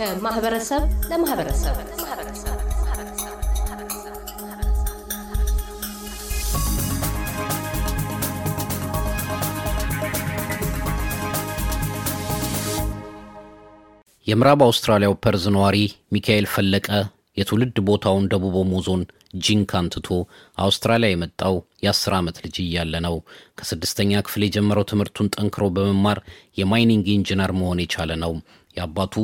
ከማህበረሰብ ለማህበረሰብ የምዕራብ አውስትራሊያው ፐርዝ ነዋሪ ሚካኤል ፈለቀ የትውልድ ቦታውን ደቡብ ኦሞ ዞን ጂንካን ትቶ አውስትራሊያ የመጣው የአስር ዓመት ልጅ እያለ ነው። ከስድስተኛ ክፍል የጀመረው ትምህርቱን ጠንክሮ በመማር የ mining engineer መሆን የቻለ ነው። የአባቱ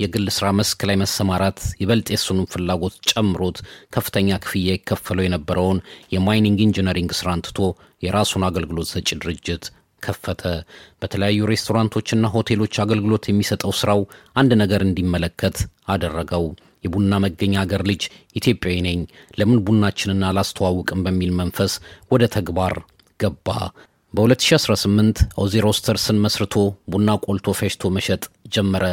የግል ሥራ መስክ ላይ መሰማራት ይበልጥ የሱንም ፍላጎት ጨምሮት ከፍተኛ ክፍያ ይከፈለው የነበረውን የ mining engineering ስራን ትቶ የራሱን አገልግሎት ሰጪ ድርጅት ከፈተ። በተለያዩ ሬስቶራንቶችና ሆቴሎች አገልግሎት የሚሰጠው ስራው አንድ ነገር እንዲመለከት አደረገው። የቡና መገኛ አገር ልጅ ኢትዮጵያዊ ነኝ፣ ለምን ቡናችንን አላስተዋውቅም በሚል መንፈስ ወደ ተግባር ገባ። በ2018 ኦዚ ሮስተርስን መስርቶ ቡና ቆልቶ ፈጭቶ መሸጥ ጀመረ።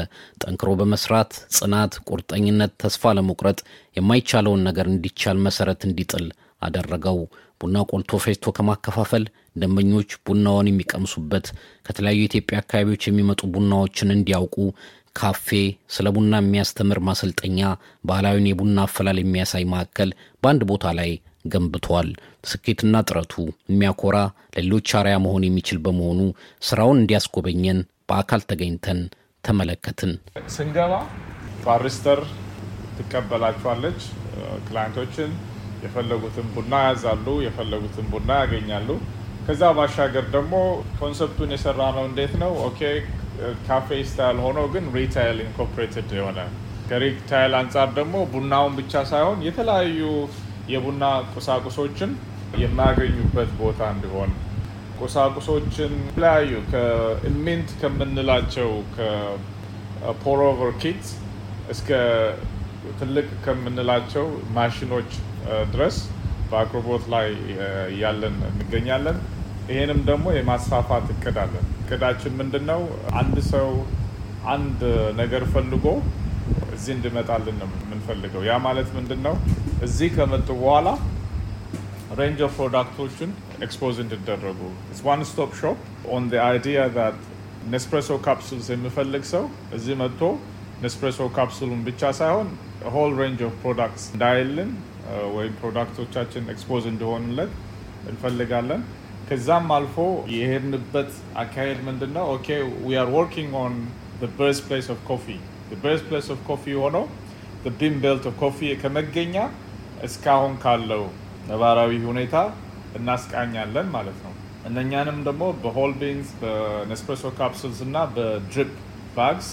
ጠንክሮ በመስራት ጽናት፣ ቁርጠኝነት፣ ተስፋ ለመቁረጥ የማይቻለውን ነገር እንዲቻል መሰረት እንዲጥል አደረገው። ቡና ቆልቶ ፈጭቶ ከማከፋፈል ደንበኞች ቡናውን የሚቀምሱበት ከተለያዩ የኢትዮጵያ አካባቢዎች የሚመጡ ቡናዎችን እንዲያውቁ ካፌ፣ ስለ ቡና የሚያስተምር ማሰልጠኛ፣ ባህላዊን የቡና አፈላል የሚያሳይ ማዕከል በአንድ ቦታ ላይ ገንብቷል። ስኬትና ጥረቱ የሚያኮራ ለሌሎች አርያ መሆን የሚችል በመሆኑ ስራውን እንዲያስጎበኘን በአካል ተገኝተን ተመለከትን። ስንገባ ባሪስታ ትቀበላቸዋለች። client ኦችን የፈለጉትን ቡና ያዛሉ፣ የፈለጉትን ቡና ያገኛሉ። ከዛ ባሻገር ደግሞ concept ኡን የሰራ ነው እንዴት ነው okay café style ሆኖ ግን retail incorporated የሆነ ከሪታይል አንጻር ደግሞ ቡናውን ብቻ ሳይሆን የተለያዩ የቡና ቁሳቁሶችን የማያገኙበት ቦታ እንዲሆን ቁሳቁሶችን የተለያዩ ከኢሚንት ከምንላቸው ከፖሮቨር ኪት እስከ ትልቅ ከምንላቸው ማሽኖች ድረስ በአቅርቦት ላይ እያለን እንገኛለን። ይሄንም ደግሞ የማስፋፋት እቅድ አለን። እቅዳችን ምንድን ነው? አንድ ሰው አንድ ነገር ፈልጎ እዚህ እንዲመጣልን ነው የምንፈልገው። ያ ማለት ምንድን ነው? እዚህ ከመጡ በኋላ range of product ኦችን expose እንዲደረጉ one stop shop ኦን idea ዛት Nespresso capsules የሚፈልግ ሰው እዚህ መጥቶ Nespresso capsule ኡን ብቻ ሳይሆን whole range of products እንዳይልን ወይም product ኦቻችን expose እንዲሆንለት እንፈልጋለን። ከዛም አልፎ የሄድንበት አካሄድ ምንድን ነው? okay we are working on birthplace of coffee place of coffee ሆነው bean belt of coffee ከመገኛ እስካሁን ካለው ነባራዊ ሁኔታ እናስቃኛለን ማለት ነው። እነኛንም ደግሞ በ whole beans በ Nespresso capsules እና በ drip bags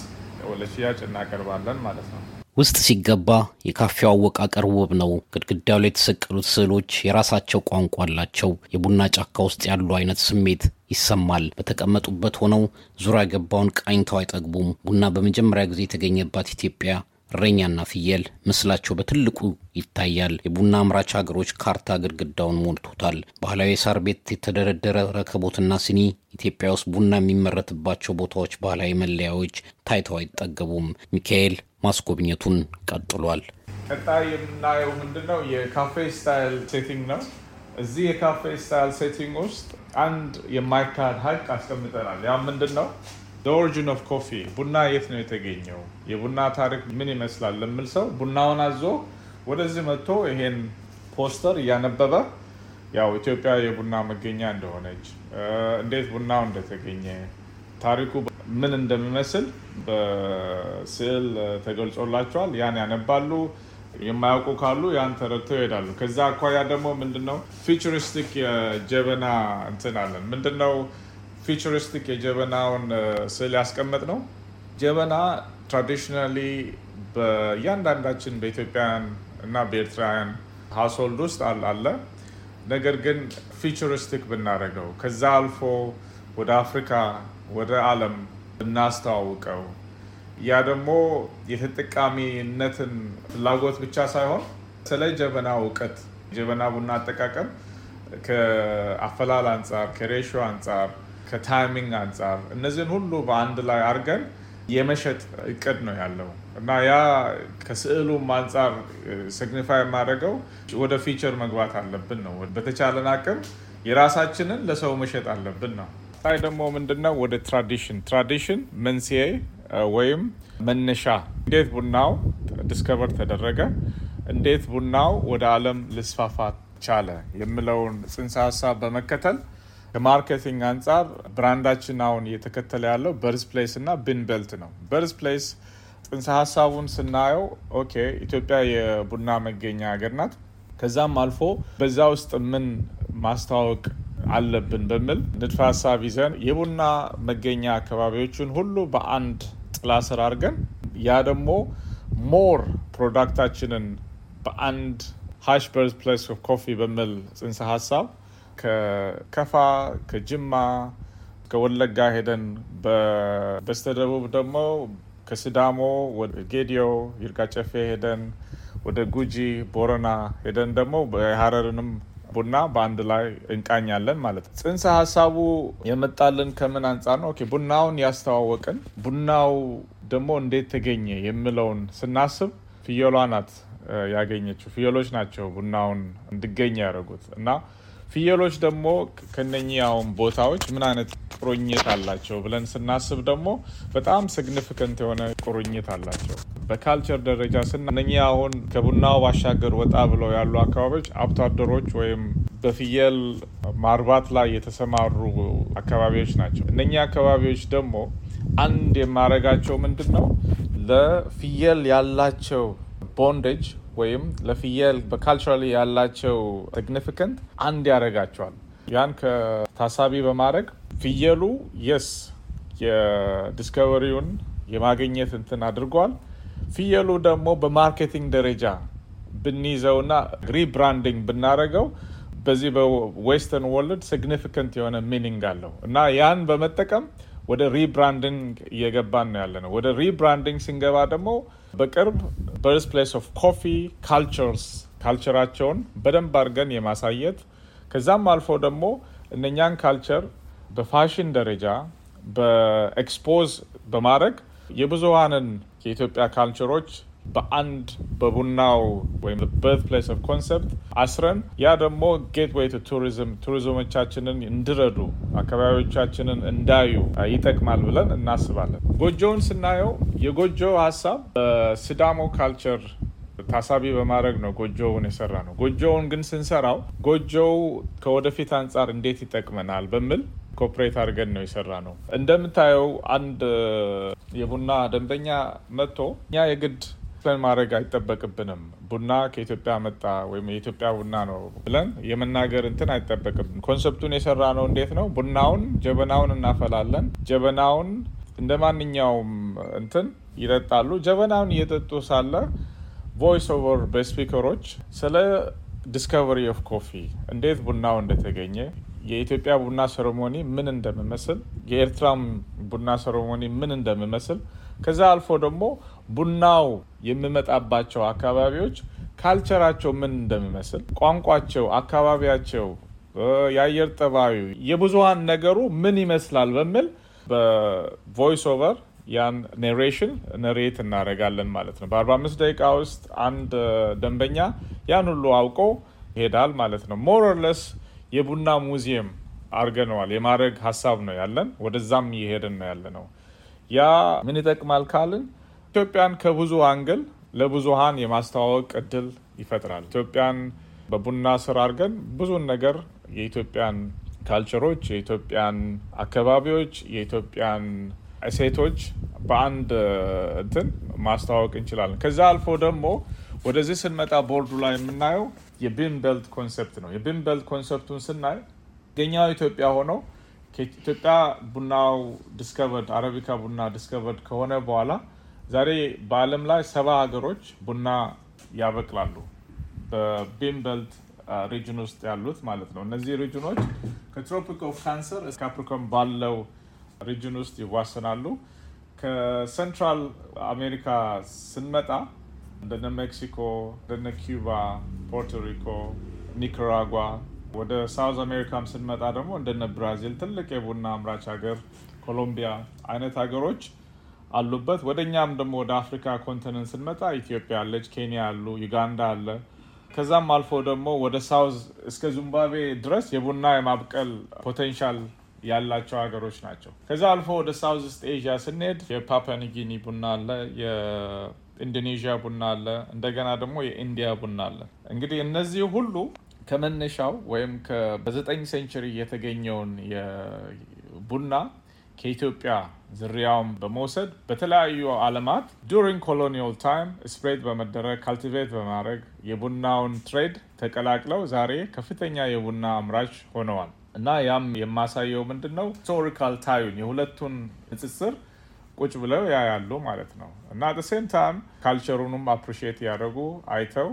ለሽያጭ እናቀርባለን ማለት ነው። ውስጥ ሲገባ የካፌው አወቃቀር ውብ ነው። ግድግዳው ላይ የተሰቀሉት ስዕሎች የራሳቸው ቋንቋ አላቸው። የቡና ጫካ ውስጥ ያሉ አይነት ስሜት ይሰማል። በተቀመጡበት ሆነው ዙሪያ ገባውን ቃኝተው አይጠግቡም። ቡና በመጀመሪያ ጊዜ የተገኘባት ኢትዮጵያ እረኛና ፍየል ምስላቸው በትልቁ ይታያል። የቡና አምራች ሀገሮች ካርታ ግድግዳውን ሞልቶታል። ባህላዊ የሳር ቤት የተደረደረ ረከቦትና ሲኒ፣ ኢትዮጵያ ውስጥ ቡና የሚመረትባቸው ቦታዎች ባህላዊ መለያዎች ታይተው አይጠገቡም። ሚካኤል ማስጎብኘቱን ቀጥሏል። ቀጣይ የምናየው ምንድን ነው? የ café style setting ነው። እዚህ የ café style setting ውስጥ አንድ የማይካድ ሀቅ አስቀምጠናል። ያ ምንድን ነው? origin of coffee ቡና የት ነው የተገኘው? የቡና ታሪክ ምን ይመስላል ለሚል ሰው ቡናውን አዞ ወደዚህ መጥቶ ይሄን ፖስተር እያነበበ ያው ኢትዮጵያ የቡና መገኛ እንደሆነች እንዴት ቡናው እንደተገኘ ታሪኩ ምን እንደሚመስል በስዕል ተገልጾላቸዋል። ያን ያነባሉ። የማያውቁ ካሉ ያን ተረድተው ይሄዳሉ። ከዛ አኳያ ደግሞ ምንድነው futuristic የጀበና እንትን አለን። ምንድነው futuristic የጀበናውን ስዕል ያስቀመጥነው። ጀበና traditionally በእያንዳንዳችን በኢትዮጵያውያን እና በኤርትራውያን household ውስጥ አለ። ነገር ግን futuristic ብናደርገው ከዛ አልፎ ወደ አፍሪካ ወደ ዓለም ብናስተዋውቀው ያ ደግሞ የተጠቃሚነትን ፍላጎት ብቻ ሳይሆን ስለ ጀበና እውቀት ጀበና ቡና አጠቃቀም ከአፈላል አንጻር፣ ከ ratio አንጻር፣ ከ timing አንጻር እነዚህን ሁሉ በአንድ ላይ አድርገን የመሸጥ እቅድ ነው ያለው እና ያ ከስዕሉም አንጻር signify የማደርገው ወደ future መግባት አለብን ነው። በተቻለን አቅም የራሳችንን ለሰው መሸጥ አለብን ነው። ላይ ደግሞ ምንድነው ወደ tradition tradition መንስኤ ወይም መነሻ እንዴት ቡናው discover ተደረገ፣ እንዴት ቡናው ወደ ዓለም ሊስፋፋ ቻለ የሚለውን ጽንሰ ሀሳብ በመከተል ከ marketing አንጻር brand ኣችን አሁን እየተከተለ ያለው birthplace እና bean belt ነው። birthplace ጽንሰ ሀሳቡን ስናየው okay ኢትዮጵያ የቡና መገኛ ሀገር ናት። ከዛም አልፎ በዛ ውስጥ ምን ማስተዋወቅ አለብን በሚል ንድፈ ሀሳብ ይዘን የቡና መገኛ አካባቢዎችን ሁሉ በአንድ ጥላ ስር አድርገን ያ ደግሞ more product ኣችንን በአንድ hash birth place of coffee በሚል ጽንሰ ሀሳብ ከከፋ ከጅማ ከወለጋ ሄደን በስተደቡብ ደግሞ ከሲዳሞ ወደ ጌዲዮ ይርጋ ጨፌ ሄደን ወደ ጉጂ ቦረና ሄደን ደግሞ የሀረርንም ቡና በአንድ ላይ እንቃኛለን ማለት ነው። ጽንሰ ሀሳቡ የመጣልን ከምን አንጻር ነው? okay ቡናውን ያስተዋወቅን ቡናው ደግሞ እንዴት ተገኘ የሚለውን ስናስብ ፍየሏ ናት ያገኘችው። ፍየሎች ናቸው ቡናውን እንዲገኝ ያደረጉት እና ፍየሎች ደግሞ ከነኚህ ቦታዎች ምን አይነት ቁርኝት አላቸው ብለን ስናስብ ደግሞ በጣም significant የሆነ ቁርኝት አላቸው። በ culture ደረጃ ስና እነኚህ አሁን ከቡናው ባሻገር ወጣ ብለው ያሉ አካባቢዎች አርብቶ አደሮች ወይም በፍየል ማርባት ላይ የተሰማሩ አካባቢዎች ናቸው። እነኚህ አካባቢዎች ደግሞ አንድ የማረጋቸው ምንድን ነው ለፍየል ያላቸው bondage ወይም ለፍየል በ culturally ያላቸው significant አንድ ያደርጋቸዋል። ያን ከታሳቢ በማድረግ ፍየሉ yes የ discovery ውን የማግኘት እንትን አድርጓል። ፍየሉ ደግሞ በ marketing ደረጃ ብንይዘውና rebranding ብናደረገው በዚህ በ western world significant የሆነ meaning አለው እና ያን በመጠቀም ወደ rebranding እየገባን ነው ያለ ነው። ወደ rebranding ስንገባ ደግሞ በቅርብ birth place of coffee cultures culture ኣቸውን በደንብ አድርገን የማሳየት ከዛም አልፎ ደግሞ እነኛን culture በ fashion ደረጃ በ expose በማድረግ የብዙሀንን የኢትዮጵያ culture ኦች በአንድ በቡናው ወይም birth place of concept አስረን ያ ደግሞ gateway to tourism tourism ኦቻችንን እንዲረዱ አካባቢዎቻችንን እንዳዩ ይጠቅማል ብለን እናስባለን። ጎጆውን ስናየው የጎጆ ሀሳብ በሲዳሞ culture ታሳቢ በማድረግ ነው ጎጆውን የሰራ ነው። ጎጆውን ግን ስንሰራው ጎጆው ከወደፊት አንጻር እንዴት ይጠቅመናል በሚል corporate አድርገን ነው የሰራ ነው። እንደምታየው አንድ የቡና ደንበኛ መጥቶ እኛ የግድ explain ማድረግ አይጠበቅብንም። ቡና ከኢትዮጵያ መጣ ወይም የኢትዮጵያ ቡና ነው ብለን የመናገር እንትን አይጠበቅብን። concept ኡን የሰራ ነው እንዴት ነው? ቡናውን ጀበናውን እናፈላለን። ጀበናውን እንደ ማንኛውም እንትን ይጠጣሉ። ጀበናውን እየጠጡ ሳለ voice over በ speaker ኦች ስለ discovery of coffee እንዴት ቡናው እንደተገኘ የኢትዮጵያ ቡና ceremony ምን እንደሚመስል የኤርትራም ቡና ceremony ምን እንደሚመስል ከዛ አልፎ ደግሞ ቡናው የሚመጣባቸው አካባቢዎች culture ኣቸው ምን እንደሚመስል ቋንቋቸው፣ አካባቢያቸው፣ የአየር ጠባዩ፣ የብዙሀን ነገሩ ምን ይመስላል በሚል በ voice over ያን narration narrate እናደርጋለን ማለት ነው። በአርባ አምስት ደቂቃ ውስጥ አንድ ደንበኛ ያን ሁሉ አውቆ ይሄዳል ማለት ነው። more or less የቡና ሙዚየም አድርገነዋል የማድረግ ሀሳብ ነው ያለን። ወደዛም እየሄድን ነው ያለ ነው። ያ ምን ይጠቅማል ካልን ኢትዮጵያን ከብዙ angle ለብዙሀን የማስተዋወቅ እድል ይፈጥራል። ኢትዮጵያን በቡና ስር አድርገን ብዙን ነገር የኢትዮጵያን culture ኦች፣ የኢትዮጵያን አካባቢዎች፣ የኢትዮጵያን እሴቶች በአንድ እንትን ማስተዋወቅ እንችላለን። ከዛ አልፎ ደግሞ ወደዚህ ስንመጣ ቦርዱ ላይ የምናየው የ bean belt concept ነው። የ bean belt concept ኡን ስናይ ገኛው ኢትዮጵያ ሆኖ ከኢትዮጵያ ቡናው discovered አረቢካ ቡና discovered ከሆነ በኋላ ዛሬ በዓለም ላይ ሰባ ሀገሮች ቡና ያበቅላሉ። በ bean belt region ውስጥ ያሉት ማለት ነው። እነዚህ region ኦች ከ Tropic of Cancer እስከ Capricorn ባለው region ውስጥ ይዋሰናሉ። ከ Central አሜሪካ ስንመጣ እንደነ ሜክሲኮ፣ እንደነ ኪዩባ፣ ፖርቶሪኮ፣ ኒካራጓ ወደ South አሜሪካም ስንመጣ ደግሞ እንደነ ብራዚል ትልቅ የቡና አምራች ሀገር፣ ኮሎምቢያ አይነት ሀገሮች አሉበት። ወደ እኛም ደግሞ ወደ አፍሪካ continent ስንመጣ ኢትዮጵያ አለች፣ ኬንያ አሉ፣ ዩጋንዳ አለ። ከዛም አልፎ ደግሞ ወደ south እስከ ዚምባብዌ ድረስ የቡና የማብቀል potential ያላቸው ሀገሮች ናቸው። ከዛ አልፎ ወደ South East Asia ስንሄድ የፓፑዋ ኒው ጊኒ ቡና አለ፣ የኢንዶኔዥያ ቡና አለ፣ እንደገና ደግሞ የኢንዲያ ቡና አለ። እንግዲህ እነዚህ ሁሉ ከመነሻው ወይም በዘጠኝ century የተገኘውን ቡና ከኢትዮጵያ ዝርያውን በመውሰድ በተለያዩ ዓለማት during colonial time spread በመደረግ cultivate በማድረግ የቡናውን trade ተቀላቅለው ዛሬ ከፍተኛ የቡና አምራች ሆነዋል እና ያም የማሳየው ምንድን ነው historical tie ኡን የሁለቱን ንጽጽር ቁጭ ብለው ያያሉ ማለት ነው እና at same time culture ኡንም appreciate ያደረጉ አይተው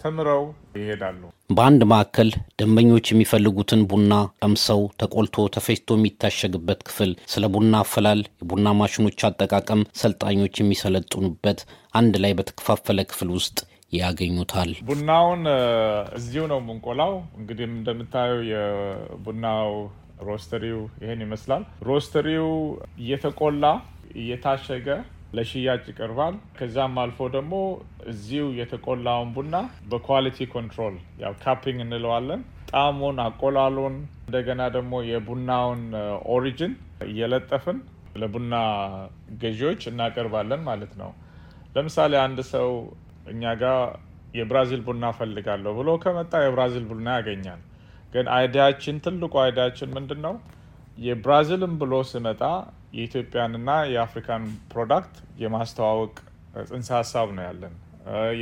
ተምረው ይሄዳሉ። በአንድ ማዕከል ደንበኞች የሚፈልጉትን ቡና ቀምሰው ተቆልቶ ተፈጭቶ የሚታሸግበት ክፍል፣ ስለ ቡና አፈላል፣ የቡና ማሽኖች አጠቃቀም ሰልጣኞች የሚሰለጥኑበት አንድ ላይ በተከፋፈለ ክፍል ውስጥ ያገኙታል። ቡናውን እዚሁ ነው የምንቆላው። እንግዲህ እንደምታየው የቡናው ሮስተሪው ይሄን ይመስላል። ሮስተሪው እየተቆላ እየታሸገ ለሽያጭ ይቀርባል። ከዛም አልፎ ደግሞ እዚሁ የተቆላውን ቡና በ quality control ያው cupping እንለዋለን ጣዕሙን፣ አቆላሉን እንደገና ደግሞ የቡናውን origin እየለጠፍን ለቡና ገዢዎች እናቀርባለን ማለት ነው። ለምሳሌ አንድ ሰው እኛ ጋር የብራዚል ቡና ፈልጋለሁ ብሎ ከመጣ የብራዚል ቡና ያገኛል። ግን idea ኣችን ትልቁ idea ኣችን ምንድን ነው? የብራዚልን ብሎ ስመጣ የኢትዮጵያንና የአፍሪካን product የማስተዋወቅ ጽንሰ ሀሳብ ነው ያለን።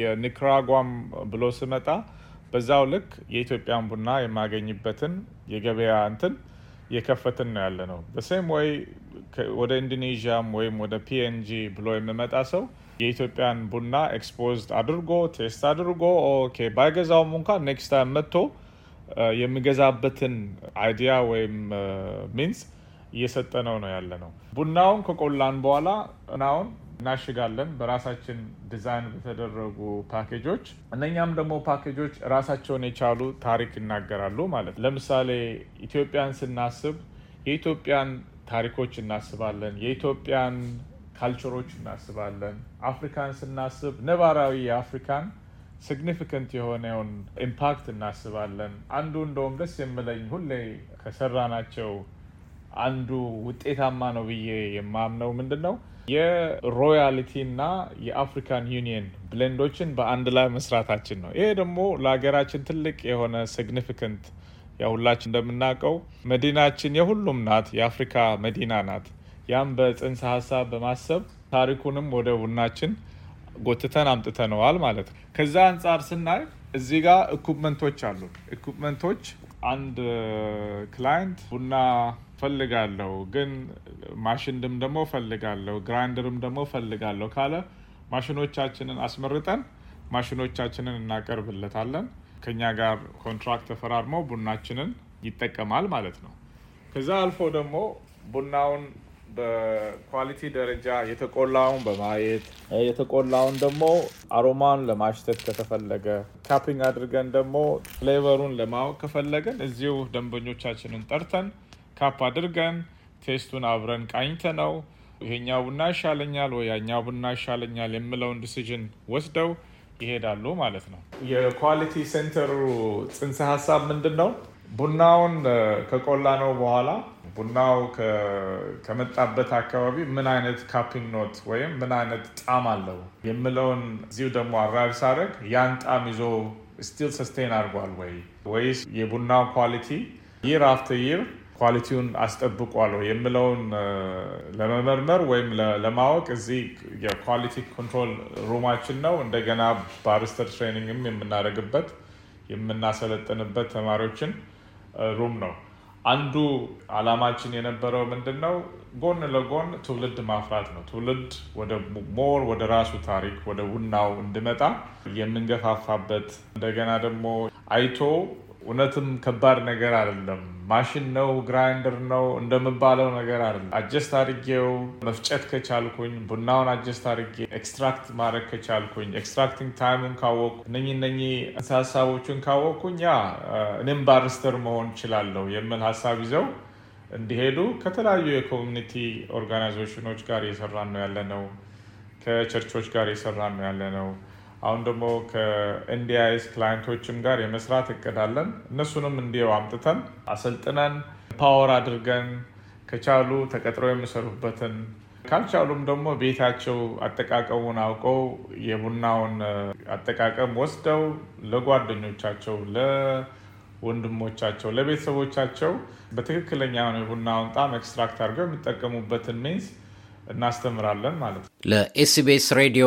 የኒክራጓም ብሎ ስመጣ በዛው ልክ የኢትዮጵያን ቡና የማገኝበትን የገበያ እንትን የከፈትን ነው ያለነው። በ same way ወደ ኢንዶኔዥያም ወይም ወደ ፒኤንጂ ብሎ የሚመጣ ሰው የኢትዮጵያን ቡና exposed አድርጎ taste አድርጎ okay ባይገዛውም እንኳን next time መጥቶ የሚገዛበትን idea ወይም means እየሰጠነው ነው ያለነው። ቡናውን ከቆላን በኋላ እናውን እናሽጋለን በራሳችን ዲዛይን በተደረጉ ፓኬጆች። እነኛም ደግሞ ፓኬጆች ራሳቸውን የቻሉ ታሪክ ይናገራሉ ማለት ነው። ለምሳሌ ኢትዮጵያን ስናስብ የኢትዮጵያን ታሪኮች እናስባለን፣ የኢትዮጵያን culture ኦች እናስባለን። አፍሪካን ስናስብ ነባራዊ የአፍሪካን significant የሆነውን impact እናስባለን። አንዱ እንደውም ደስ የምለኝ ሁሌ ከሰራናቸው አንዱ ውጤታማ ነው ብዬ የማምነው ምንድን ነው የ royalty እና የ African Union blend ኦችን በአንድ ላይ መስራታችን ነው። ይሄ ደግሞ ለሀገራችን ትልቅ የሆነ significant ያው ሁላችን እንደምናውቀው መዲናችን የሁሉም ናት፣ የአፍሪካ መዲና ናት። ያም በጽንሰ ሀሳብ በማሰብ ታሪኩንም ወደ ቡናችን ጎትተን አምጥተነዋል ማለት ነው። ከዛ አንጻር ስናይ እዚህ ጋር equipment ኦች አሉ። equipment ኦች አንድ client ቡና ፈልጋለሁ ግን ማሽንም ደግሞ ፈልጋለሁ grinder ም ደግሞ ፈልጋለሁ ካለ ማሽኖቻችንን አስመርጠን ማሽኖቻችንን እናቀርብለታለን። ከኛ ጋር contract ተፈራርመው ቡናችንን ይጠቀማል ማለት ነው። ከዛ አልፎ ደግሞ ቡናውን በ quality ደረጃ የተቆላውን በማየት የተቆላውን ደግሞ aroma ን ለማሽተት ከተፈለገ cupping አድርገን ደግሞ flavor ኡን ለማወቅ ከፈለገን እዚሁ ደንበኞቻችንን ጠርተን cup አድርገን taste ኡን አብረን ቃኝተነው ይሄኛው ቡና ይሻለኛል ወይ ያኛው ቡና ይሻለኛል የምለውን decision ወስደው ይሄዳሉ ማለት ነው። የ quality center ኡ ጽንሰ ሀሳብ ምንድን ነው? ቡናውን ከቆላነው በኋላ ቡናው ከመጣበት አካባቢ ምን አይነት cupping note ወይም ምን አይነት ጣዕም አለው የምለውን እዚሁ ደግሞ arrive ሳደርግ ያን ጣዕም ይዞ still sustain አድርጓል ወይ ወይስ የቡናው quality year after year quality ውን አስጠብቋል የምለውን ለመመርመር ወይም ለማወቅ እዚህ የ quality control room ኣችን ነው። እንደገና barista training ም የምናደርግበት የምናሰለጥንበት ተማሪዎችን room ነው። አንዱ አላማችን የነበረው ምንድን ነው? ጎን ለጎን ትውልድ ማፍራት ነው። ትውልድ ወደ more ወደ ራሱ ታሪክ ወደ ቡናው እንዲመጣ የምንገፋፋበት እንደገና ደግሞ አይቶ እውነትም ከባድ ነገር አይደለም። ማሽን ነው፣ grinder ነው እንደምባለው ነገር አይደለም። adjust አድርጌው መፍጨት ከቻልኩኝ ቡናውን adjust አድርጌ extract ማድረግ ከቻልኩኝ extracting time ኡን ካወቅኩ እነኚህ እነኚህ ሀሳቦችን ካወቅኩኝ ያ እኔም barista መሆን እችላለሁ የሚል ሀሳብ ይዘው እንዲሄዱ ከተለያዩ የ community organization ኦች ጋር እየሰራን ነው ያለነው። ከ church ኦች ጋር እየሰራን ነው ያለነው። አሁን ደግሞ ከ NDIS client ኦችም ጋር የመስራት እቅድ አለን። እነሱንም እንዲው አምጥተን አሰልጥነን power አድርገን ከቻሉ ተቀጥረው የሚሰሩበትን ካልቻሉም ደግሞ ቤታቸው አጠቃቀሙን አውቀው የቡናውን አጠቃቀም ወስደው ለጓደኞቻቸው፣ ለወንድሞቻቸው፣ ለቤተሰቦቻቸው በትክክለኛ የቡናውን ጣዕም extract አድርገው የሚጠቀሙበትን means እናስተምራለን ማለት ነው። ለ SBS ሬዲዮ